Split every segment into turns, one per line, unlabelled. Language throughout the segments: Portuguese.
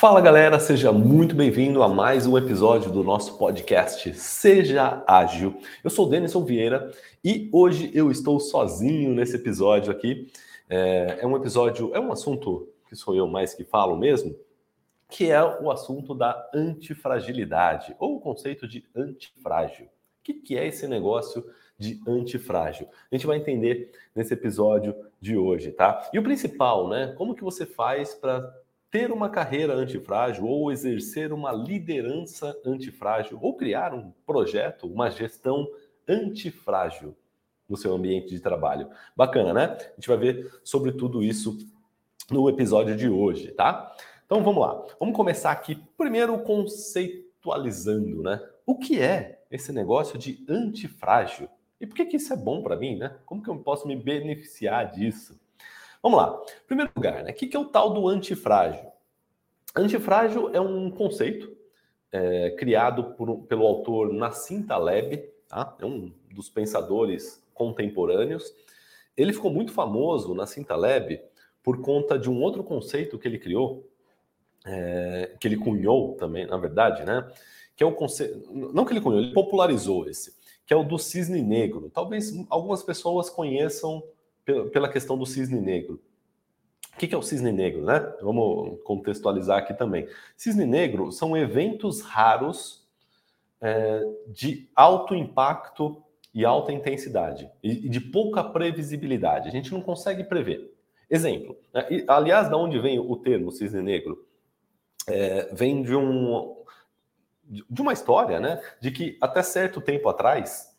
Fala galera, seja muito bem-vindo a mais um episódio do nosso podcast Seja Ágil. Eu sou o Denison Vieira e hoje eu estou sozinho nesse episódio aqui. É, é, um episódio, é um assunto que sou eu mais que falo mesmo, que é o assunto da antifragilidade ou o conceito de antifrágil. O que, que é esse negócio de antifrágil? A gente vai entender nesse episódio de hoje, tá? E o principal, né? Como que você faz para ter uma carreira antifrágil ou exercer uma liderança antifrágil ou criar um projeto, uma gestão antifrágil no seu ambiente de trabalho. Bacana, né? A gente vai ver sobre tudo isso no episódio de hoje, tá? Então vamos lá. Vamos começar aqui primeiro conceitualizando, né? O que é esse negócio de antifrágil? E por que, que isso é bom para mim, né? Como que eu posso me beneficiar disso? Vamos lá. Primeiro lugar, né? O que é o tal do antifrágil? Antifrágil é um conceito é, criado por, pelo autor Nassim Taleb, tá? é um dos pensadores contemporâneos. Ele ficou muito famoso, Nassim Taleb, por conta de um outro conceito que ele criou, é, que ele cunhou também, na verdade, né? Que é o conceito, não que ele cunhou, ele popularizou esse, que é o do cisne negro. Talvez algumas pessoas conheçam pela questão do cisne negro. O que é o cisne negro, né? Vamos contextualizar aqui também. Cisne negro são eventos raros é, de alto impacto e alta intensidade e de pouca previsibilidade. A gente não consegue prever. Exemplo. Né? E, aliás, da onde vem o termo cisne negro? É, vem de um de uma história, né? De que até certo tempo atrás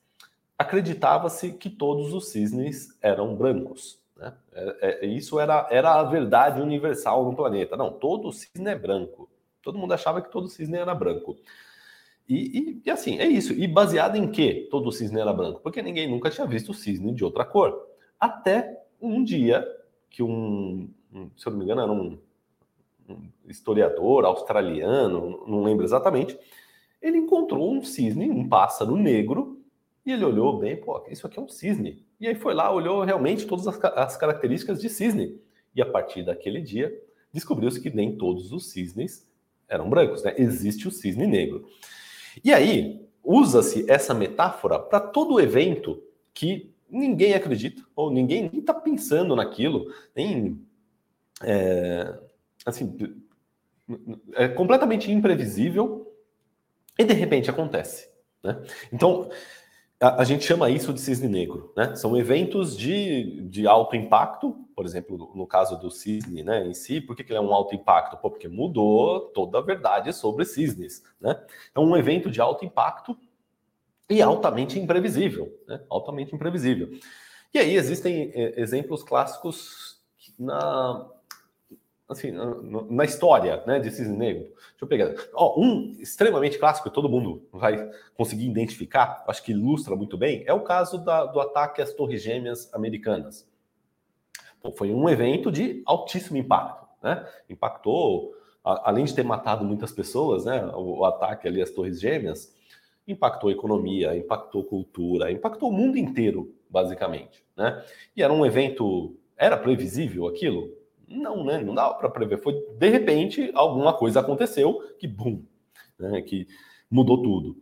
acreditava-se que todos os cisnes eram brancos. Né? É, é, isso era, era a verdade universal no planeta. Não, todo cisne é branco. Todo mundo achava que todo cisne era branco. E, e, e, assim, é isso. E baseado em que todo cisne era branco? Porque ninguém nunca tinha visto cisne de outra cor. Até um dia que um, um se eu não me engano, era um, um historiador australiano, não lembro exatamente, ele encontrou um cisne, um pássaro negro, e ele olhou bem, pô, isso aqui é um cisne. E aí foi lá, olhou realmente todas as, as características de cisne. E a partir daquele dia, descobriu-se que nem todos os cisnes eram brancos, né? Existe o cisne negro. E aí, usa-se essa metáfora para todo evento que ninguém acredita, ou ninguém nem está pensando naquilo, nem. É, assim, é completamente imprevisível e de repente acontece. Né? Então, a, gente chama isso de cisne negro, né? São eventos de, de alto impacto, por exemplo, no, no caso do cisne né, em si, por que, que ele é um alto impacto? Pô, porque mudou toda a verdade sobre cisnes, né? É um evento de alto impacto e altamente imprevisível, né? Altamente imprevisível. E aí existem é, exemplos clássicos na, assim, na história né, de Cisne Negro. Deixa eu pegar. Ó, um extremamente clássico todo mundo vai conseguir identificar, acho que ilustra muito bem, é o caso da, do ataque às Torres Gêmeas Americanas. Bom, foi um evento de altíssimo impacto. Né? Impactou, a, além de ter matado muitas pessoas, né, o, o ataque ali às Torres Gêmeas, impactou a economia, impactou cultura, impactou o mundo inteiro, basicamente. Né? E era um evento. Era previsível aquilo? Não, né? Não dava para prever. Foi de repente alguma coisa aconteceu que bum, né? Que mudou tudo.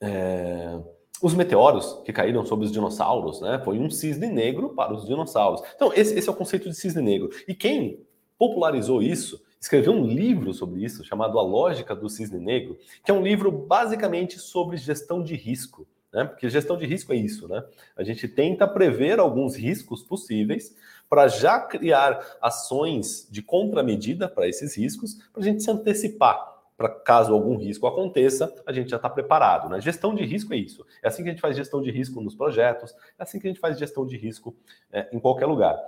É... Os meteoros que caíram sobre os dinossauros, né? Foi um cisne negro para os dinossauros. Então esse, esse é o conceito de cisne negro. E quem popularizou isso escreveu um livro sobre isso chamado A Lógica do Cisne Negro, que é um livro basicamente sobre gestão de risco. Né? Porque gestão de risco é isso, né? A gente tenta prever alguns riscos possíveis para já criar ações de contramedida para esses riscos, para a gente se antecipar. Para caso algum risco aconteça, a gente já está preparado. Né? Gestão de risco é isso. É assim que a gente faz gestão de risco nos projetos, é assim que a gente faz gestão de risco é, em qualquer lugar.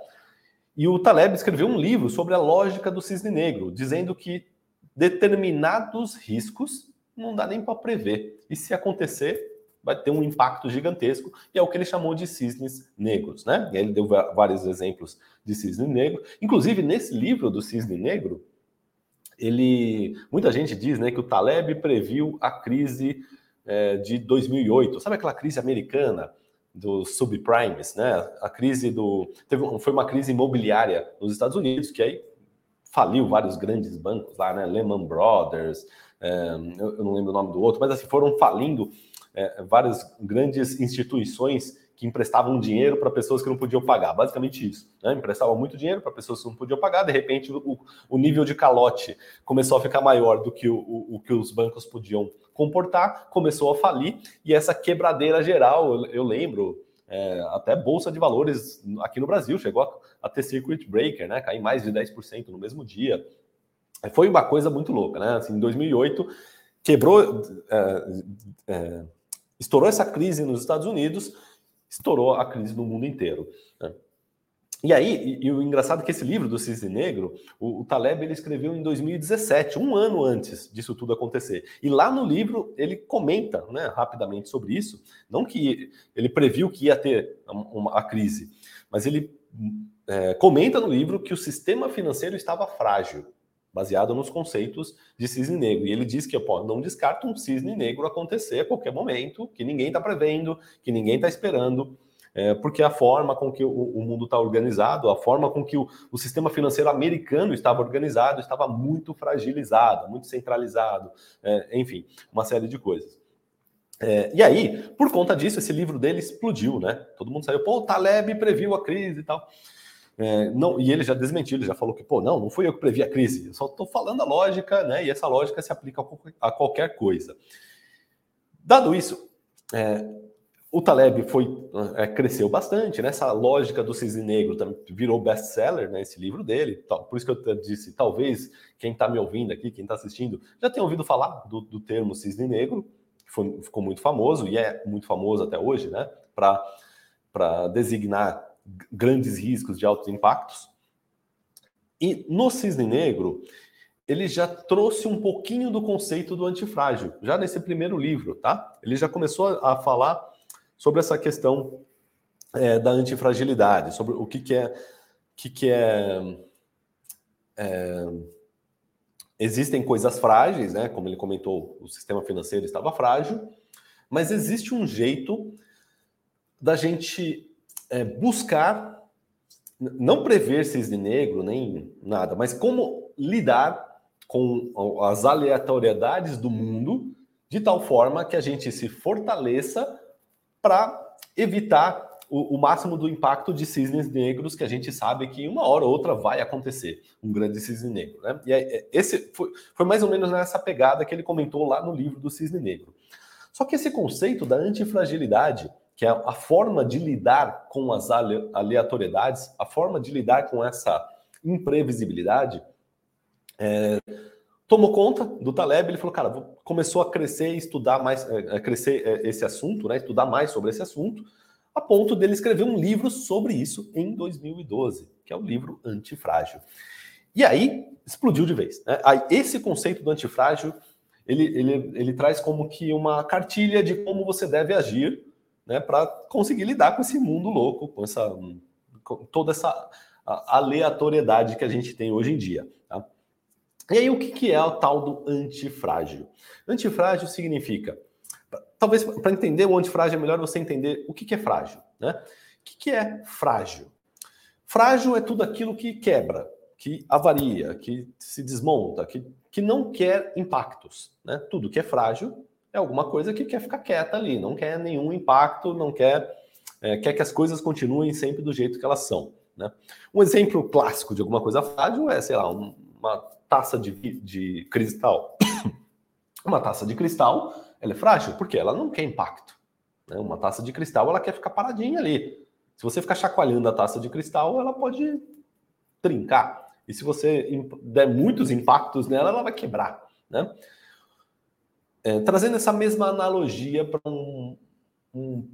E o Taleb escreveu um livro sobre a lógica do cisne negro, dizendo que determinados riscos não dá nem para prever. E se acontecer, vai ter um impacto gigantesco, e é o que ele chamou de cisnes negros, né? E ele deu vários exemplos de cisne negro. Inclusive, nesse livro do cisne negro, ele, muita gente diz, né, que o Taleb previu a crise é, de 2008. Sabe aquela crise americana dos subprimes, né? A crise do teve, foi uma crise imobiliária nos Estados Unidos que aí faliu vários grandes bancos lá, né? Lehman Brothers, é, eu não lembro o nome do outro, mas assim, foram falindo é, várias grandes instituições que emprestavam dinheiro para pessoas que não podiam pagar. Basicamente isso. Né? Emprestavam muito dinheiro para pessoas que não podiam pagar, de repente o, o, nível de calote começou a ficar maior do que o, o, o, que os bancos podiam comportar, começou a falir, e essa quebradeira geral, eu, eu lembro, é, até Bolsa de Valores aqui no Brasil chegou a, a ter circuit breaker, né? cair mais de 10% no mesmo dia. Foi uma coisa muito louca, né? Assim, em 2008, quebrou, é, é, estourou essa crise nos Estados Unidos, estourou a crise no mundo inteiro. Né? E aí, e, e, o engraçado é que esse livro do Cisne Negro, o, o, Taleb ele escreveu em 2017, um ano antes disso tudo acontecer. E lá no livro ele comenta né, rapidamente sobre isso. Não que ele previu que ia ter uma, a crise, mas ele é, comenta no livro que o sistema financeiro estava frágil baseado nos conceitos de cisne negro. E ele diz que pô, não descarta um cisne negro acontecer a qualquer momento, que ninguém está prevendo, que ninguém está esperando, é, porque a forma com que o, o mundo está organizado, a forma com que o, o, sistema financeiro americano estava organizado, estava muito fragilizado, muito centralizado, é, enfim, uma série de coisas. É, e aí, por conta disso, esse livro dele explodiu, né? Todo mundo saiu, pô, o Taleb previu a crise e tal. É, não, e ele já desmentiu, ele já falou que, pô, não, não fui eu que previ a crise, eu só estou falando a lógica, né? E essa lógica se aplica a qualquer coisa. Dado isso, é, o Taleb foi, é, cresceu bastante, né? Essa lógica do cisne negro também virou best-seller, né? Esse livro dele, tal, por isso que eu disse, talvez quem está me ouvindo aqui, quem está assistindo, já tenha ouvido falar do, do termo cisne negro, que foi, ficou muito famoso e é muito famoso até hoje, né? Para designar grandes riscos de altos impactos. E no cisne negro, ele já trouxe um pouquinho do conceito do antifrágil, já nesse primeiro livro, tá? Ele já começou a falar sobre essa questão é, da antifragilidade, sobre o que, que é. Que que é, é existem coisas frágeis, né? Como ele comentou, o sistema financeiro estava frágil, mas existe um jeito da gente é, buscar, não prever cisne negro nem nada, mas como lidar com as aleatoriedades do mundo de tal forma que a gente se fortaleça para evitar o, o, máximo do impacto de cisnes negros que a gente sabe que uma hora ou outra vai acontecer, um grande cisne negro. Né? E é, esse foi, foi mais ou menos nessa pegada que ele comentou lá no livro do cisne negro. Só que esse conceito da antifragilidade que é a forma de lidar com as aleatoriedades, a forma de lidar com essa imprevisibilidade, é, tomou conta do Taleb. Ele falou, cara, começou a crescer e estudar mais, é, a crescer é, esse assunto, né, estudar mais sobre esse assunto, a ponto dele escrever um livro sobre isso em 2012, que é o livro Antifrágil. E aí explodiu de vez. Né? Esse conceito do antifrágil ele, ele, ele traz como que uma cartilha de como você deve agir né, para conseguir lidar com esse mundo louco, com essa com toda essa aleatoriedade que a gente tem hoje em dia. Tá? E aí, o que, é o tal do antifrágil? Antifrágil significa, talvez para entender o antifrágil é melhor você entender o que, é frágil. Né? O que, que é frágil? Frágil é tudo aquilo que quebra, que avaria, que se desmonta, que, que não quer impactos. Né? Tudo que é frágil é alguma coisa que quer ficar quieta ali, não quer nenhum impacto, não quer, é, quer que as coisas continuem sempre do jeito que elas são. Né? Um exemplo clássico de alguma coisa frágil é, sei lá, uma taça de, de cristal. uma taça de cristal, ela é frágil porque ela não quer impacto. Né? Uma taça de cristal, ela quer ficar paradinha ali. Se você ficar chacoalhando a taça de cristal, ela pode trincar. E se você der muitos impactos nela, ela vai quebrar. Né? É, trazendo essa mesma analogia para um, um,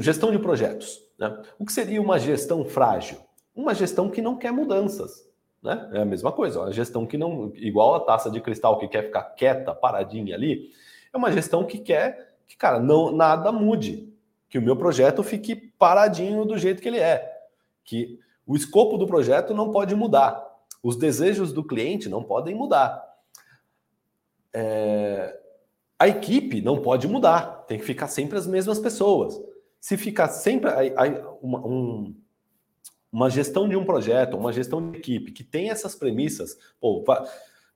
gestão de projetos. Né? O que seria uma gestão frágil? Uma gestão que não quer mudanças. Né? É a mesma coisa, uma gestão que não, igual a taça de cristal que quer ficar quieta, paradinha ali, é uma gestão que quer que, cara, não nada mude, que o meu projeto fique paradinho do jeito que ele é, que o escopo do projeto não pode mudar, os desejos do cliente não podem mudar é, a equipe não pode mudar, tem que ficar sempre as mesmas pessoas. Se ficar sempre uma, um, uma gestão de um projeto, uma gestão de equipe que tem essas premissas, pô, vai,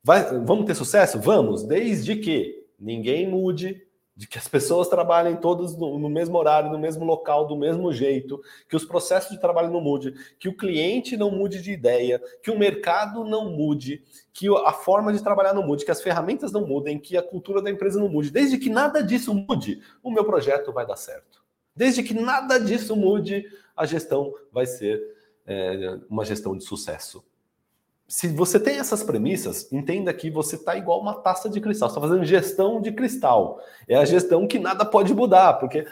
vai, vamos ter sucesso? Vamos, desde que ninguém mude, de que as pessoas trabalhem todas no, no, mesmo horário, no mesmo local, do mesmo jeito, que os processos de trabalho não mudem, que o cliente não mude de ideia, que o mercado não mude, que a forma de trabalhar não mude, que as ferramentas não mudem, que a cultura da empresa não mude. Desde que nada disso mude, o meu projeto vai dar certo. Desde que nada disso mude, a gestão vai ser é, uma gestão de sucesso se você tem essas premissas, entenda que você está igual uma taça de cristal. Está fazendo gestão de cristal. É a gestão que nada pode mudar, porque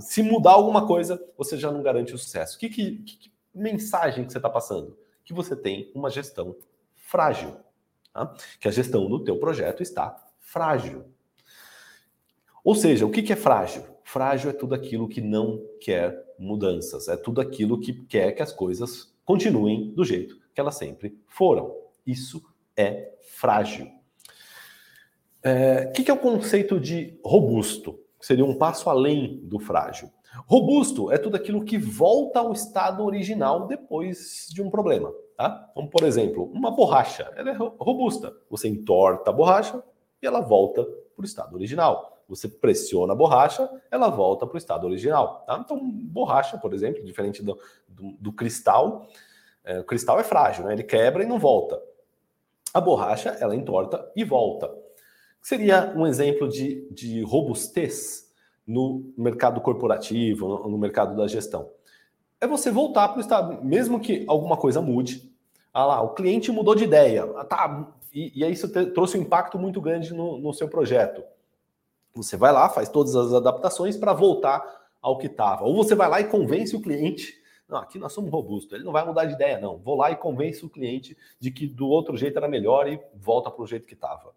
se mudar alguma coisa, você já não garante o sucesso. Que, que, que mensagem que você está passando? Que você tem uma gestão frágil. Tá? Que a gestão do teu projeto está frágil. Ou seja, o que, que é frágil? Frágil é tudo aquilo que não quer mudanças. É tudo aquilo que quer que as coisas continuem do jeito que elas sempre foram. Isso é frágil. O é, que, que é o conceito de robusto? Seria um passo além do frágil. Robusto é tudo aquilo que volta ao estado original depois de um problema. Tá? Então, por exemplo, uma borracha, ela é robusta. Você entorta a borracha e ela volta para o estado original. Você pressiona a borracha, ela volta para o estado original. Tá? Então, borracha, por exemplo, diferente do, do, do cristal, é, o cristal é frágil, né? ele quebra e não volta. A borracha, ela entorta e volta. Seria um exemplo de, de robustez no mercado corporativo, no, no mercado da gestão. É você voltar para o estado, mesmo que alguma coisa mude. Ah lá, o cliente mudou de ideia. Ah, tá, e, e aí isso te, trouxe um impacto muito grande no, no seu projeto. Você vai lá, faz todas as adaptações para voltar ao que estava. Ou você vai lá e convence o cliente não, aqui nós somos robustos. Ele não vai mudar de ideia, não. Vou lá e convenço o cliente de que do outro jeito era melhor e volta para o jeito que estava.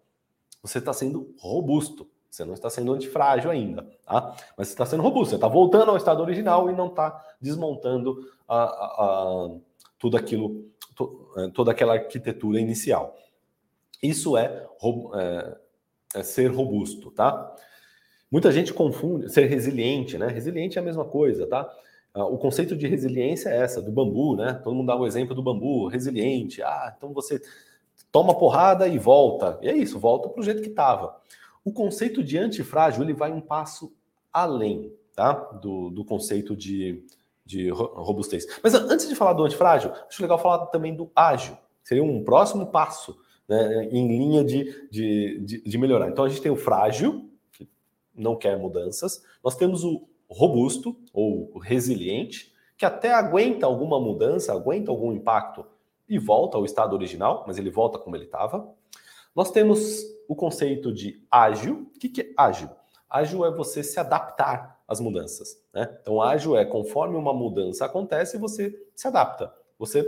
Você está sendo robusto. Você não está sendo antifrágil ainda, tá? Mas você está sendo robusto. Você está voltando ao estado original e não está desmontando a, a, a, tudo aquilo, to, é, toda aquela arquitetura inicial. Isso é, é, é ser robusto, tá? Muita gente confunde ser resiliente, né? Resiliente é a mesma coisa, tá? Ah, o conceito de resiliência é essa, do bambu, né? Todo mundo dá o exemplo do bambu, resiliente. Ah, então você toma porrada e volta. E é isso, volta para o jeito que estava. O conceito de antifrágil ele vai um passo além tá? do, do conceito de, de robustez. Mas antes de falar do antifrágil, acho legal falar também do ágil. Seria um próximo passo né, em linha de, de, de, de melhorar. Então a gente tem o frágil, que não quer mudanças. Nós temos o robusto ou resiliente, que até aguenta alguma mudança, aguenta algum impacto e volta ao estado original, mas ele volta como ele estava. Nós temos o conceito de ágil. O que, é ágil? Ágil é você se adaptar às mudanças. Né? Então, ágil é conforme uma mudança acontece, você se adapta. Você,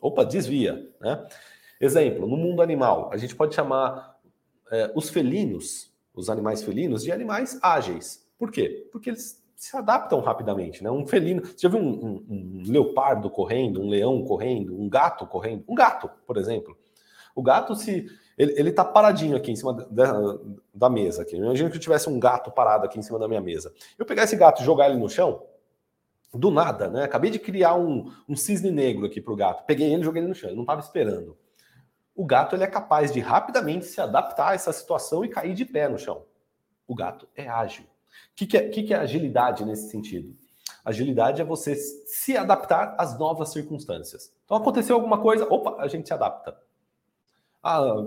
opa, desvia. Né? Exemplo, no mundo animal, a gente pode chamar é, os felinos, os animais felinos, de animais ágeis. Por quê? Porque eles se adaptam rapidamente, né? Um felino, você já viu um, um, um, leopardo correndo, um leão correndo, um gato correndo? Um gato, por exemplo. O gato, se ele, ele tá paradinho aqui em cima da, da mesa. Aqui. Imagina que eu tivesse um gato parado aqui em cima da minha mesa. Eu pegar esse gato e jogar ele no chão, do nada, né? Acabei de criar um, um cisne negro aqui para o gato. Peguei ele e joguei ele no chão. Ele não estava esperando. O gato ele é capaz de rapidamente se adaptar a essa situação e cair de pé no chão. O gato é ágil. Que, que, é, que, que é agilidade nesse sentido? Agilidade é você se adaptar às novas circunstâncias. Então aconteceu alguma coisa, opa, a gente se adapta. Ah,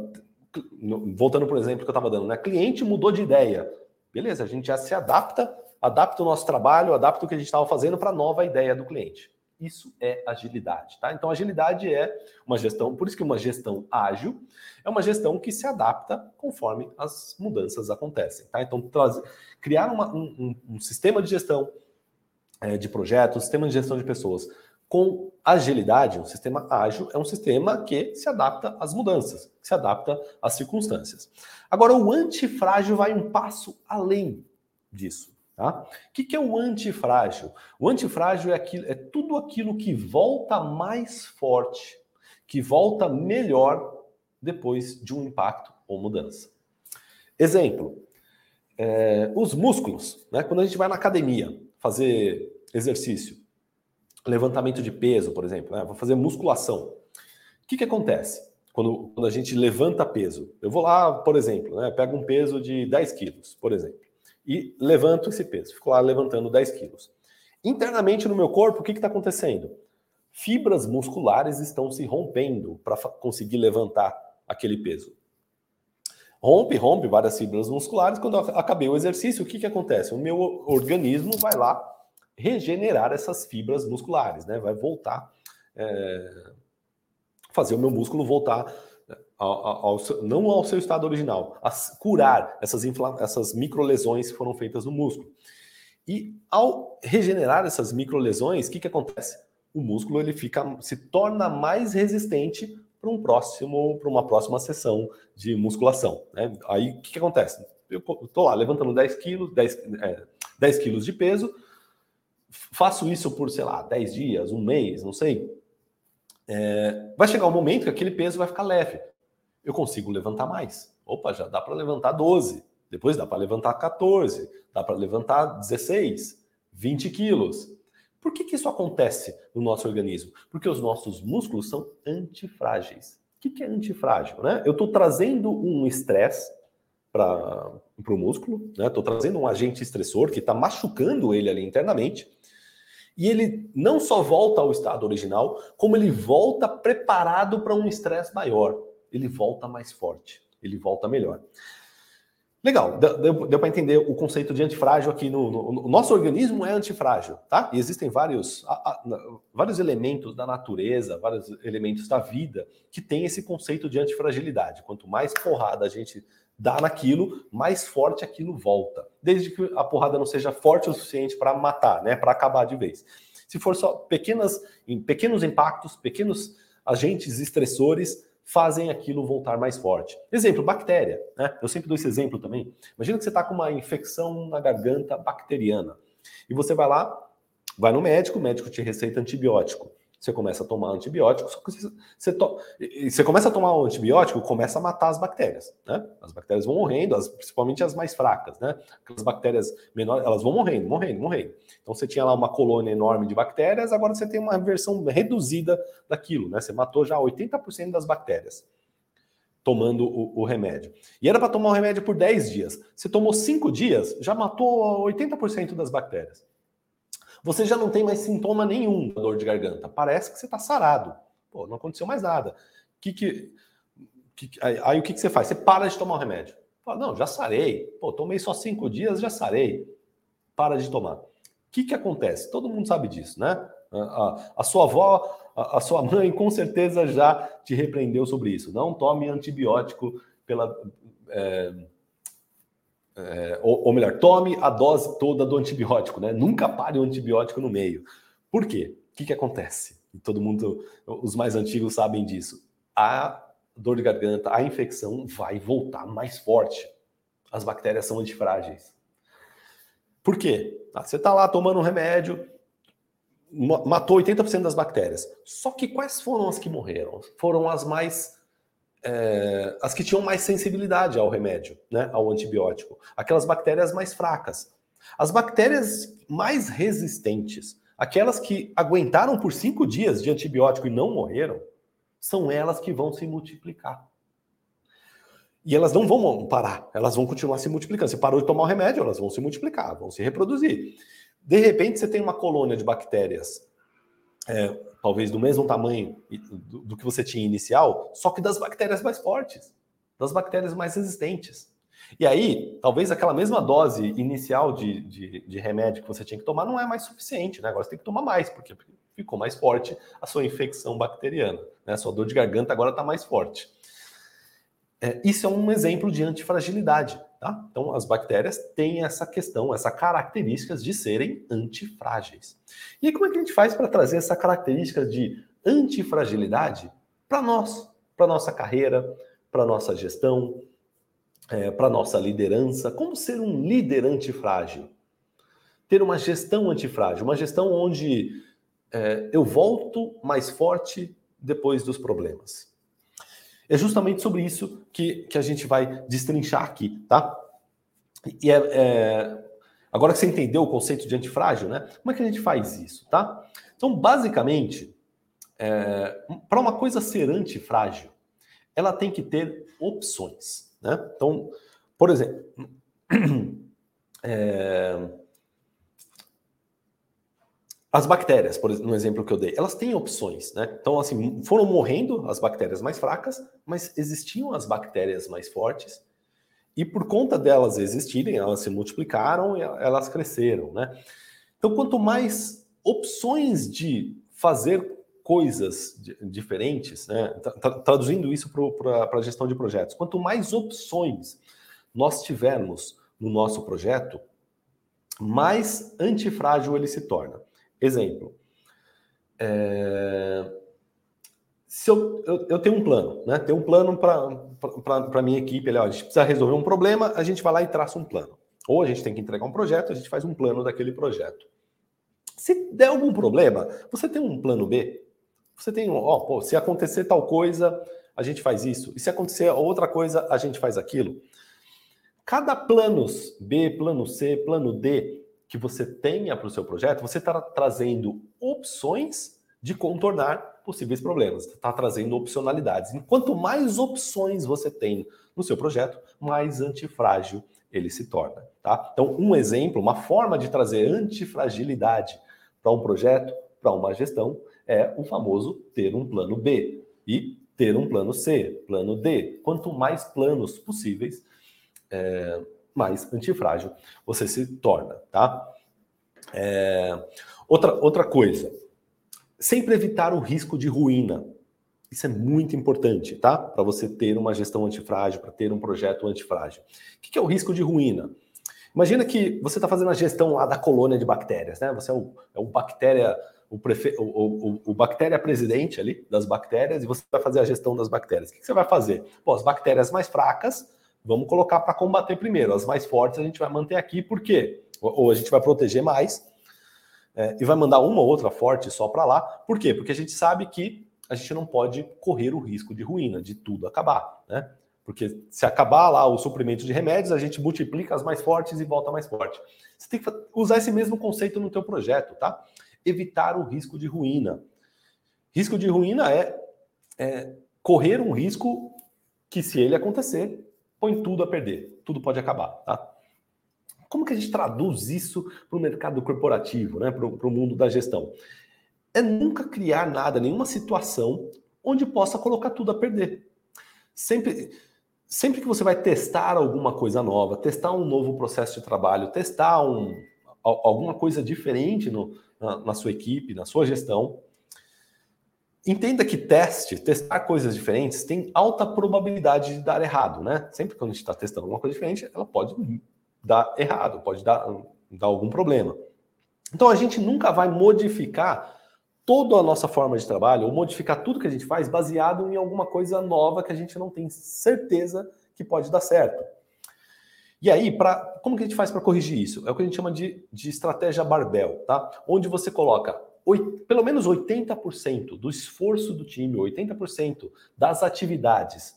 voltando o exemplo que eu estava dando, né? Cliente mudou de ideia. Beleza, a gente já se adapta, adapta o nosso trabalho, adapta o que a gente estava fazendo para a nova ideia do cliente. Isso é agilidade, tá? Então, agilidade é uma gestão, por isso que uma gestão ágil é uma gestão que se adapta conforme as mudanças acontecem, tá? Então, trazer, criar uma, um, um, sistema de gestão é, de projetos, um sistema de gestão de pessoas com agilidade, um sistema ágil é um sistema que se adapta às mudanças, que se adapta às circunstâncias. Agora, o antifrágil vai um passo além disso. Tá? O que, é o antifrágil? O antifrágil é, aquilo, é tudo aquilo que volta mais forte, que volta melhor depois de um impacto ou mudança. Exemplo: é, os músculos. Né? Quando a gente vai na academia fazer exercício, levantamento de peso, por exemplo, né? vou fazer musculação. O que, que acontece quando, quando a gente levanta peso? Eu vou lá, por exemplo, né? pego um peso de 10 quilos, por exemplo, e levanto esse peso, fico lá levantando 10 quilos. Internamente no meu corpo, o que está acontecendo? Fibras musculares estão se rompendo para conseguir levantar aquele peso. Rompe, rompe várias fibras musculares. Quando acabei o exercício, o que, que acontece? O meu organismo vai lá regenerar essas fibras musculares, né? Vai voltar, é, fazer o meu músculo voltar ao, ao, não ao seu estado original, a curar essas, essas microlesões que foram feitas no músculo. E ao regenerar essas microlesões, o que, que acontece? O músculo ele fica, se torna mais resistente para um próximo, para uma próxima sessão de musculação. Né? Aí o que, que acontece? Eu estou lá levantando 10 quilos, 10, é, 10 quilos de peso, faço isso por, sei lá, 10 dias, um mês, não sei. É, vai chegar um momento que aquele peso vai ficar leve. Eu consigo levantar mais. Opa, já dá para levantar 12. Depois dá para levantar 14. Dá para levantar 16, 20 quilos. Por que, que isso acontece no nosso organismo? Porque os nossos músculos são antifrágeis. O que, que é antifrágil? Né? Eu estou trazendo um estresse para o músculo, estou né? trazendo um agente estressor que está machucando ele ali internamente, e ele não só volta ao estado original, como ele volta preparado para um estresse maior. Ele volta mais forte, ele volta melhor. Legal, deu, deu para entender o conceito de antifrágil aqui no, no, nosso organismo é antifrágil, tá? E existem vários, a, a, vários elementos da natureza, vários elementos da vida que tem esse conceito de antifragilidade. Quanto mais porrada a gente dá naquilo, mais forte aquilo volta. Desde que a porrada não seja forte o suficiente para matar, né? Para acabar de vez. Se for só pequenas, em pequenos impactos, pequenos agentes estressores, fazem aquilo voltar mais forte. Exemplo, bactéria. Né? Eu sempre dou esse exemplo também. Imagina que você está com uma infecção na garganta bacteriana. E você vai lá, vai no médico, o médico te receita antibiótico. Você começa a tomar antibiótico, você, você, to... você começa a tomar o antibiótico, começa a matar as bactérias, né? As bactérias vão morrendo, as, principalmente as mais fracas, né? Aquelas bactérias menores, elas vão morrendo, morrendo, morrendo. Então você tinha lá uma colônia enorme de bactérias, agora você tem uma versão reduzida daquilo, né? Você matou já 80% das bactérias tomando o, o, remédio. E era para tomar o remédio por 10 dias. Você tomou 5 dias, já matou 80% das bactérias. Você já não tem mais sintoma nenhum da dor de garganta. Parece que você está sarado. Pô, não aconteceu mais nada. Que que, que, aí, aí, o que, que você faz? Você para de tomar o remédio. Fala, não, já sarei. Pô, tomei só cinco dias, já sarei. Para de tomar. O que, que acontece? Todo mundo sabe disso, né? A, a, a sua avó, a, a, sua mãe, com certeza já te repreendeu sobre isso. Não tome antibiótico pela. É, é, ou, ou, melhor, tome a dose toda do antibiótico, né? Nunca pare o antibiótico no meio. Por quê? O que, que acontece? Todo mundo, os mais antigos sabem disso. A dor de garganta, a infecção vai voltar mais forte. As bactérias são antifrágeis. Por quê? Ah, você está lá tomando um remédio, matou 80% das bactérias. Só que quais foram as que morreram? Foram as mais é, as que tinham mais sensibilidade ao remédio, né, ao antibiótico, aquelas bactérias mais fracas. As bactérias mais resistentes, aquelas que aguentaram por cinco dias de antibiótico e não morreram, são elas que vão se multiplicar. E elas não vão parar, elas vão continuar se multiplicando. Você parou de tomar o remédio, elas vão se multiplicar, vão se reproduzir. De repente, você tem uma colônia de bactérias é, talvez do mesmo tamanho do, que você tinha inicial, só que das bactérias mais fortes, das bactérias mais resistentes. E aí, talvez aquela mesma dose inicial de, de, de remédio que você tinha que tomar não é mais suficiente, né? Agora você tem que tomar mais, porque ficou mais forte a sua infecção bacteriana, né? A sua dor de garganta agora está mais forte. É, isso é um exemplo de antifragilidade. Tá? Então, as bactérias têm essa questão, essa características de serem antifrágeis. E como é que a gente faz para trazer essa característica de antifragilidade para nós, para nossa carreira, para nossa gestão, é, para nossa liderança? Como ser um líder antifrágil? Ter uma gestão antifrágil, uma gestão onde é, eu volto mais forte depois dos problemas. É justamente sobre isso que, que a gente vai destrinchar aqui, tá? E é, é, agora que você entendeu o conceito de antifrágil, né? Como é que a gente faz isso, tá? Então, basicamente, é, para uma coisa ser antifrágil, ela tem que ter opções. Né? Então, por exemplo, é, as bactérias, por exemplo, no exemplo que eu dei, elas têm opções, né? Então, assim, foram morrendo as bactérias mais fracas, mas existiam as bactérias mais fortes, e por conta delas existirem, elas se multiplicaram e elas cresceram, né? Então, quanto mais opções de fazer coisas diferentes, né? Traduzindo isso para a gestão de projetos, quanto mais opções nós tivermos no nosso projeto, mais antifrágil ele se torna. Exemplo. É... Se eu, eu, eu, tenho um plano, né? Tenho um plano para a minha equipe. Ó, a gente precisa resolver um problema, a gente vai lá e traça um plano. Ou a gente tem que entregar um projeto, a gente faz um plano daquele projeto. Se der algum problema, você tem um plano B? Você tem ó, pô, se acontecer tal coisa, a gente faz isso. E se acontecer outra coisa, a gente faz aquilo. Cada planos B, plano C, plano D, que você tenha para o seu projeto, você está trazendo opções de contornar possíveis problemas. Está trazendo opcionalidades. E quanto mais opções você tem no seu projeto, mais antifrágil ele se torna. Tá? Então, um exemplo, uma forma de trazer antifragilidade para um projeto, para uma gestão, é o famoso ter um plano B e ter um plano C, plano D. Quanto mais planos possíveis, é, mais antifrágil você se torna, tá? É, outra, outra coisa, sempre evitar o risco de ruína. Isso é muito importante, tá? Para você ter uma gestão antifrágil, para ter um projeto antifrágil. O que é o risco de ruína? Imagina que você está fazendo a gestão lá da colônia de bactérias, né? Você é o, é o bactéria, o, prefe... o, o, o, bactéria presidente ali das bactérias e você vai fazer a gestão das bactérias. O que você vai fazer? Pô, as bactérias mais fracas vamos colocar para combater primeiro. As mais fortes a gente vai manter aqui, por quê? Ou a gente vai proteger mais é, e vai mandar uma ou outra forte só para lá. Por quê? Porque a gente sabe que a gente não pode correr o risco de ruína, de tudo acabar, né? Porque se acabar lá o suprimento de remédios, a gente multiplica as mais fortes e volta mais forte. Você tem que usar esse mesmo conceito no teu projeto, tá? Evitar o risco de ruína. Risco de ruína é, é correr um risco que, se ele acontecer, põe tudo a perder, tudo pode acabar, tá? Como que a gente traduz isso para o mercado corporativo, né? para o mundo da gestão? É nunca criar nada, nenhuma situação onde possa colocar tudo a perder. Sempre, sempre que você vai testar alguma coisa nova, testar um novo processo de trabalho, testar um, alguma coisa diferente no, na, na sua equipe, na sua gestão, Entenda que teste, testar coisas diferentes, tem alta probabilidade de dar errado, né? Sempre que a gente está testando alguma coisa diferente, ela pode dar errado, pode dar, dar algum problema. Então a gente nunca vai modificar toda a nossa forma de trabalho ou modificar tudo que a gente faz baseado em alguma coisa nova que a gente não tem certeza que pode dar certo. E aí, pra, como que a gente faz para corrigir isso? É o que a gente chama de, de estratégia barbell, tá? Onde você coloca pelo menos 80% do esforço do time, 80% das atividades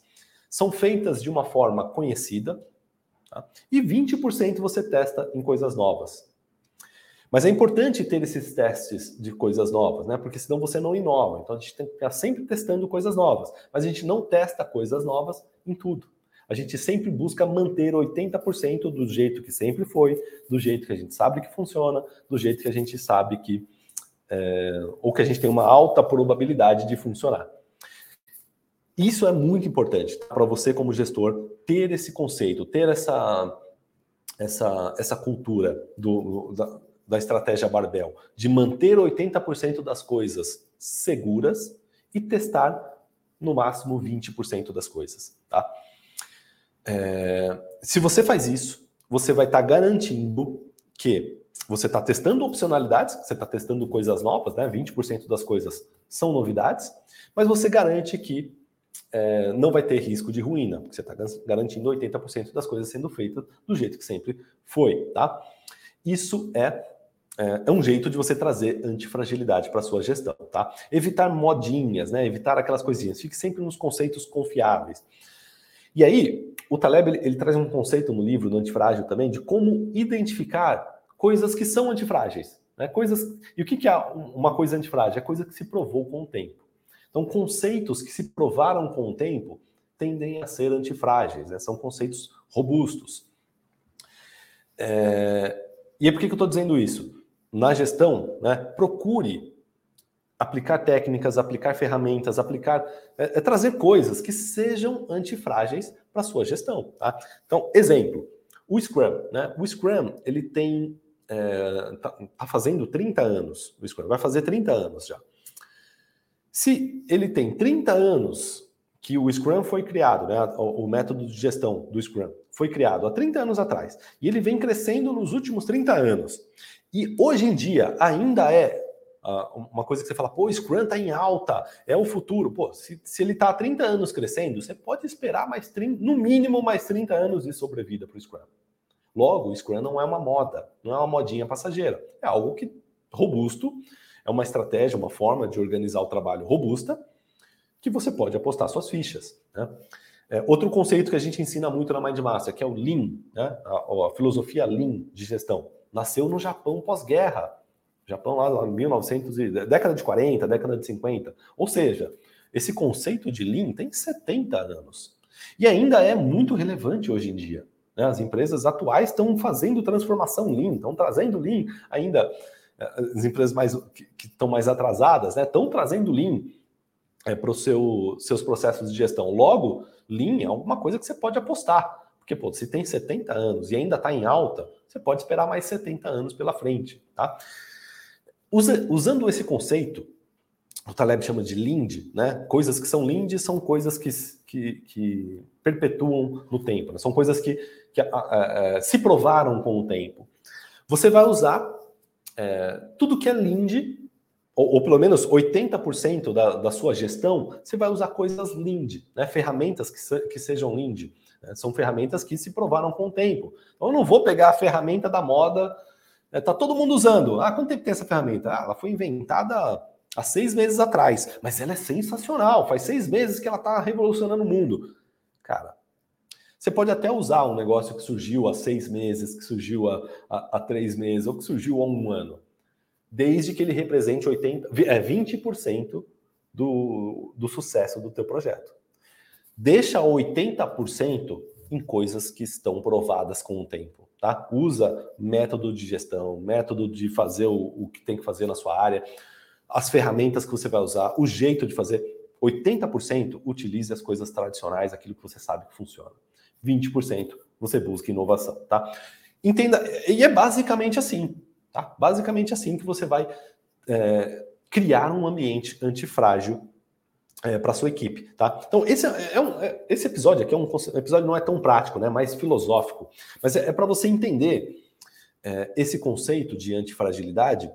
são feitas de uma forma conhecida tá? e 20% você testa em coisas novas. Mas é importante ter esses testes de coisas novas, né? Porque senão você não inova. Então a gente tem que ficar sempre testando coisas novas. Mas a gente não testa coisas novas em tudo. A gente sempre busca manter 80% do jeito que sempre foi, do jeito que a gente sabe que funciona, do jeito que a gente sabe que é, ou que a gente tem uma alta probabilidade de funcionar. Isso é muito importante tá? para você, como gestor, ter esse conceito, ter essa, essa, essa cultura do, da, da estratégia Barbell, de manter 80% das coisas seguras e testar no máximo 20% das coisas. Tá? É, se você faz isso, você vai estar tá garantindo que você está testando opcionalidades, você está testando coisas novas, né? 20% das coisas são novidades, mas você garante que é, não vai ter risco de ruína, porque você está garantindo 80% das coisas sendo feitas do jeito que sempre foi, tá? Isso é, é, é um jeito de você trazer antifragilidade para a sua gestão, tá? Evitar modinhas, né? Evitar aquelas coisinhas. Fique sempre nos conceitos confiáveis. E aí, o Taleb ele, ele traz um conceito no livro do Antifrágil também de como identificar coisas que são antifrágeis. Né? Coisas. E o que, que é uma coisa antifrágil? É coisa que se provou com o tempo. Então, conceitos que se provaram com o tempo tendem a ser antifrágeis, né? são conceitos robustos. É... E é por que, que eu estou dizendo isso? Na gestão, né, procure aplicar técnicas, aplicar ferramentas, aplicar, é, é trazer coisas que sejam antifrágeis para a sua gestão. Tá? Então, exemplo, o Scrum. Né? O Scrum, ele tem, é, tá, fazendo 30 anos, o Scrum vai fazer 30 anos já. Se ele tem 30 anos que o Scrum foi criado, né, o, o, método de gestão do Scrum foi criado há 30 anos atrás, e ele vem crescendo nos últimos 30 anos, e hoje em dia ainda é uh, uma coisa que você fala, pô, o Scrum está em alta, é o futuro. Pô, se, se ele está há 30 anos crescendo, você pode esperar mais 30, no mínimo mais 30 anos de sobrevida para o Scrum. Logo, o Scrum não é uma moda, não é uma modinha passageira, é algo que robusto, é uma estratégia, uma forma de organizar o trabalho robusta, que você pode apostar suas fichas. Né? É, outro conceito que a gente ensina muito na Mindmaster, que é o Lean, né? a, a filosofia Lean de gestão. Nasceu no Japão pós-guerra. Japão lá, em 1900, década de 40, década de 50. Ou seja, esse conceito de Lean tem 70 anos. E ainda é muito relevante hoje em dia. Né? As empresas atuais estão fazendo transformação Lean, estão trazendo Lean ainda. Eh, as empresas mais, que, estão mais atrasadas né? estão trazendo Lean é, para os seu, seus processos de gestão. Logo, Lean é alguma coisa que você pode apostar. Porque, pô, se tem 70 anos e ainda está em alta, você pode esperar mais 70 anos pela frente, tá? Usa, usando esse conceito, o Taleb chama de Lind, né? Coisas que são Lind são coisas que, que, que perpetuam no tempo, né? são coisas que, que a, a, a, se provaram com o tempo. Você vai usar é, tudo que é Lind, ou, ou pelo menos 80% da, da sua gestão, você vai usar coisas Lind, né? ferramentas que, se, que sejam Lind. Né? São ferramentas que se provaram com o tempo. Então, eu não vou pegar a ferramenta da moda Está é, todo mundo usando. Ah, quanto tempo tem essa ferramenta? Ah, ela foi inventada há seis meses atrás, mas ela é sensacional. Faz seis meses que ela está revolucionando o mundo. Cara, você pode até usar um negócio que surgiu há seis meses, que surgiu há, há, há três meses, ou que surgiu há um ano, desde que ele represente 80, é, 20% do, do sucesso do teu projeto. Deixa 80% em coisas que estão provadas com o tempo. Tá? Usa método de gestão, método de fazer o, o que tem que fazer na sua área, as ferramentas que você vai usar, o jeito de fazer. 80% utilize as coisas tradicionais, aquilo que você sabe que funciona. 20% você busca inovação, tá? Entenda, e é basicamente assim, tá? Basicamente assim que você vai é, criar um ambiente antifrágil é, para sua equipe, tá? Então esse é, é um, é, esse episódio aqui é um episódio não é tão prático, né? Mais filosófico, mas é, é para você entender é, esse conceito de antifragilidade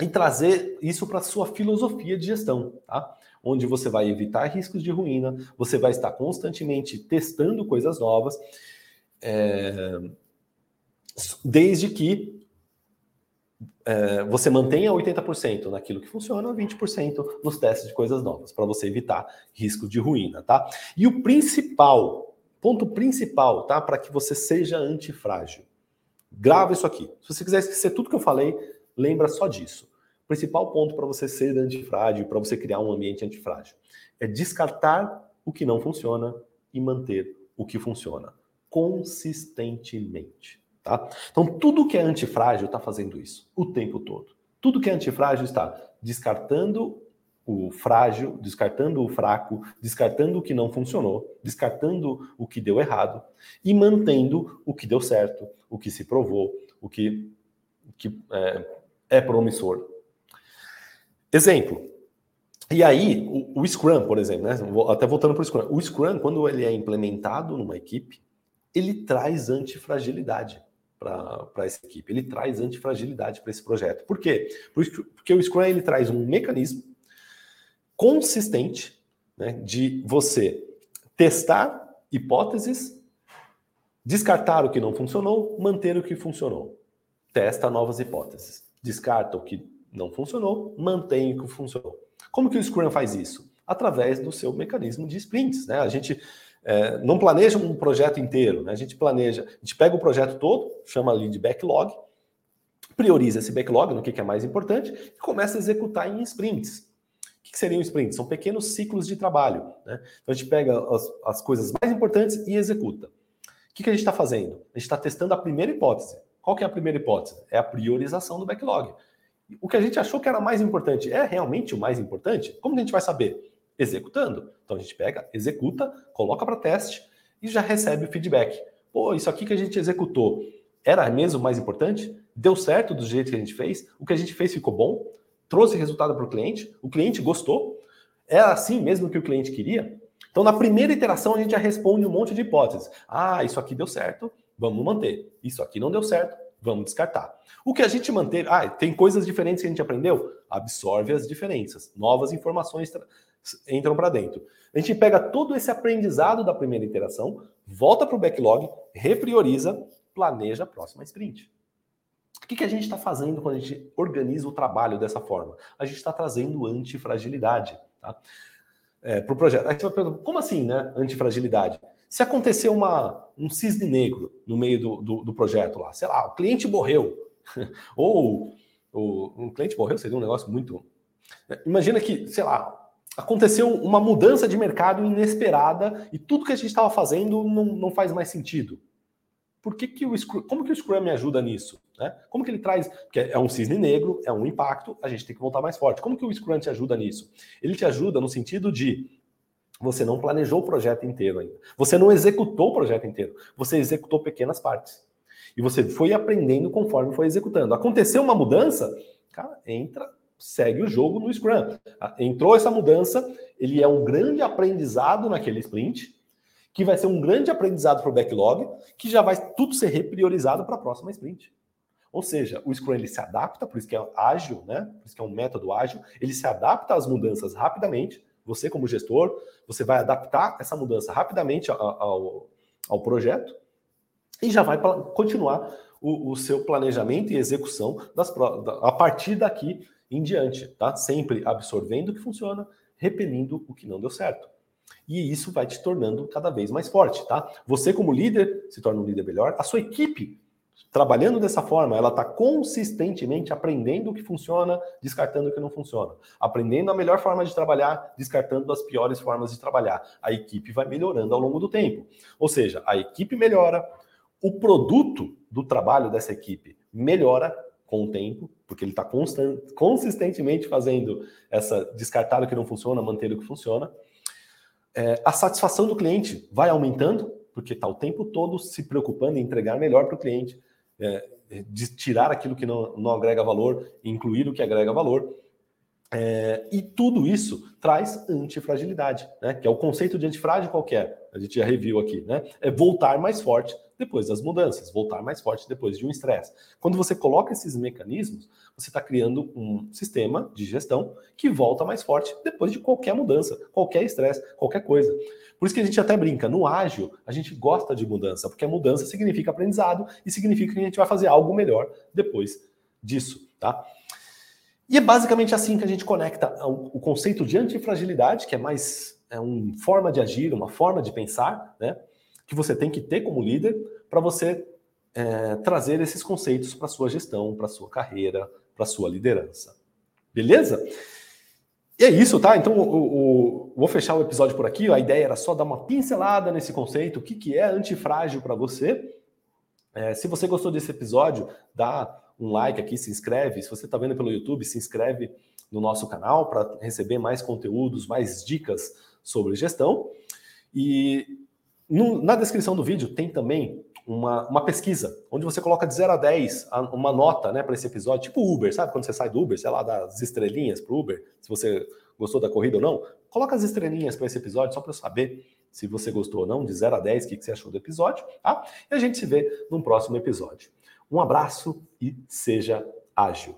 e trazer isso para sua filosofia de gestão, tá? Onde você vai evitar riscos de ruína, você vai estar constantemente testando coisas novas, é, desde que é, você mantenha 80% naquilo que funciona, 20% nos testes de coisas novas, para você evitar risco de ruína, tá? E o principal, ponto principal, tá? Para que você seja antifrágil. Grava isso aqui. Se você quiser esquecer tudo que eu falei, lembra só disso. Principal ponto para você ser antifrágil, para você criar um ambiente antifrágil, é descartar o que não funciona e manter o que funciona consistentemente. Tá? Então, tudo que é antifrágil está fazendo isso o tempo todo. Tudo que é antifrágil está descartando o frágil, descartando o fraco, descartando o que não funcionou, descartando o que deu errado e mantendo o que deu certo, o que se provou, o que, que é, é promissor. Exemplo. E aí, o, o Scrum, por exemplo, né? até voltando para o Scrum. O Scrum, quando ele é implementado numa equipe, ele traz antifragilidade para essa equipe. Ele traz antifragilidade para esse projeto. Por quê? Porque o Scrum ele traz um mecanismo consistente né, de você testar hipóteses, descartar o que não funcionou, manter o que funcionou. Testa novas hipóteses. Descarta o que não funcionou, mantém o que funcionou. Como que o Scrum faz isso? Através do seu mecanismo de sprints. Né? A gente é, não planeja um projeto inteiro, né? a gente planeja, a gente pega o projeto todo, chama ali de backlog, prioriza esse backlog no que é mais importante e começa a executar em sprints. O que seriam sprints? São pequenos ciclos de trabalho. Né? Então a gente pega as, as coisas mais importantes e executa. O que, que a gente está fazendo? A gente está testando a primeira hipótese. Qual que é a primeira hipótese? É a priorização do backlog. O que a gente achou que era mais importante é realmente o mais importante? Como a gente vai saber? Executando. Então a gente pega, executa, coloca para teste e já recebe o feedback. Pô, isso aqui que a gente executou era mesmo o mais importante? Deu certo do jeito que a gente fez? O que a gente fez ficou bom? Trouxe resultado para o cliente? O cliente gostou? É assim mesmo que o cliente queria? Então, na primeira iteração, a gente já responde um monte de hipóteses. Ah, isso aqui deu certo, vamos manter. Isso aqui não deu certo, vamos descartar. O que a gente manter, ah, tem coisas diferentes que a gente aprendeu? Absorve as diferenças. Novas informações entram para dentro. A gente pega todo esse aprendizado da primeira interação, volta para o backlog, reprioriza, planeja a próxima sprint. O que, que a gente está fazendo quando a gente organiza o trabalho dessa forma? A gente está trazendo antifragilidade tá? é, para o projeto. Aí você vai perguntar, como assim, né? Antifragilidade? Se acontecer uma, um cisne negro no meio do, do, do projeto lá, sei lá, o cliente morreu, ou, ou um cliente morreu seria um negócio muito. Imagina que, sei lá, aconteceu uma mudança de mercado inesperada e tudo que a gente estava fazendo não, não faz mais sentido. Por que, que o Scrum, como que o Scrum me ajuda nisso? Né? Como que ele traz? Porque é um cisne negro, é um impacto, a gente tem que voltar mais forte. Como que o Scrum te ajuda nisso? Ele te ajuda no sentido de você não planejou o projeto inteiro ainda. Você não executou o projeto inteiro. Você executou pequenas partes. E você foi aprendendo conforme foi executando. Aconteceu uma mudança, cara, entra, segue o jogo no Scrum. Ah, entrou essa mudança, ele é um grande aprendizado naquele sprint, que vai ser um grande aprendizado para o backlog, que já vai tudo ser repriorizado para a próxima sprint. Ou seja, o Scrum ele se adapta, por isso que é ágil, né? Por isso que é um método ágil, ele se adapta às mudanças rapidamente. Você, como gestor, você vai adaptar essa mudança rapidamente ao, ao, projeto e já vai continuar o, o, seu planejamento e execução das, a partir daqui em diante, tá? Sempre absorvendo o que funciona, repelindo o que não deu certo. E isso vai te tornando cada vez mais forte, tá? Você, como líder, se torna um líder melhor, a sua equipe, trabalhando dessa forma, ela está consistentemente aprendendo o que funciona, descartando o que não funciona. Aprendendo a melhor forma de trabalhar, descartando as piores formas de trabalhar. A equipe vai melhorando ao longo do tempo. Ou seja, a equipe melhora, o produto do trabalho dessa equipe melhora com o tempo, porque ele está consistentemente fazendo essa descartar o que não funciona, manter o que funciona. É, a satisfação do cliente vai aumentando, porque está o tempo todo se preocupando em entregar melhor para o cliente, é, de tirar aquilo que não, não agrega valor, incluir o que agrega valor. É, e tudo isso traz antifragilidade, né? que é o conceito de antifrágil qualquer, a gente já reviu aqui, né? é voltar mais forte depois das mudanças, voltar mais forte depois de um estresse. Quando você coloca esses mecanismos, você está criando um sistema de gestão que volta mais forte depois de qualquer mudança, qualquer estresse, qualquer coisa. Por isso que a gente até brinca, no ágil, a gente gosta de mudança, porque a mudança significa aprendizado e significa que a gente vai fazer algo melhor depois disso, tá? E é basicamente assim que a gente conecta o conceito de antifragilidade, que é mais é uma forma de agir, uma forma de pensar, né? Que você tem que ter como líder para você é, trazer esses conceitos para sua gestão, para sua carreira, para sua liderança. Beleza? E é isso, tá? Então, o, o, vou fechar o episódio por aqui. A ideia era só dar uma pincelada nesse conceito, o que, que é antifrágil para você. É, se você gostou desse episódio, dá um like aqui, se inscreve. Se você está vendo pelo YouTube, se inscreve no nosso canal para receber mais conteúdos, mais dicas sobre gestão. E no, na descrição do vídeo tem também uma, uma pesquisa, onde você coloca de 0 a 10 uma nota né, para esse episódio, tipo Uber, sabe? Quando você sai do Uber, sei lá, dá as estrelinhas para Uber, se você gostou da corrida ou não. Coloca as estrelinhas para esse episódio, só para eu saber se você gostou ou não, de 0 a 10, o que, que você achou do episódio, tá? E a gente se vê num próximo episódio. Um abraço e seja ágil.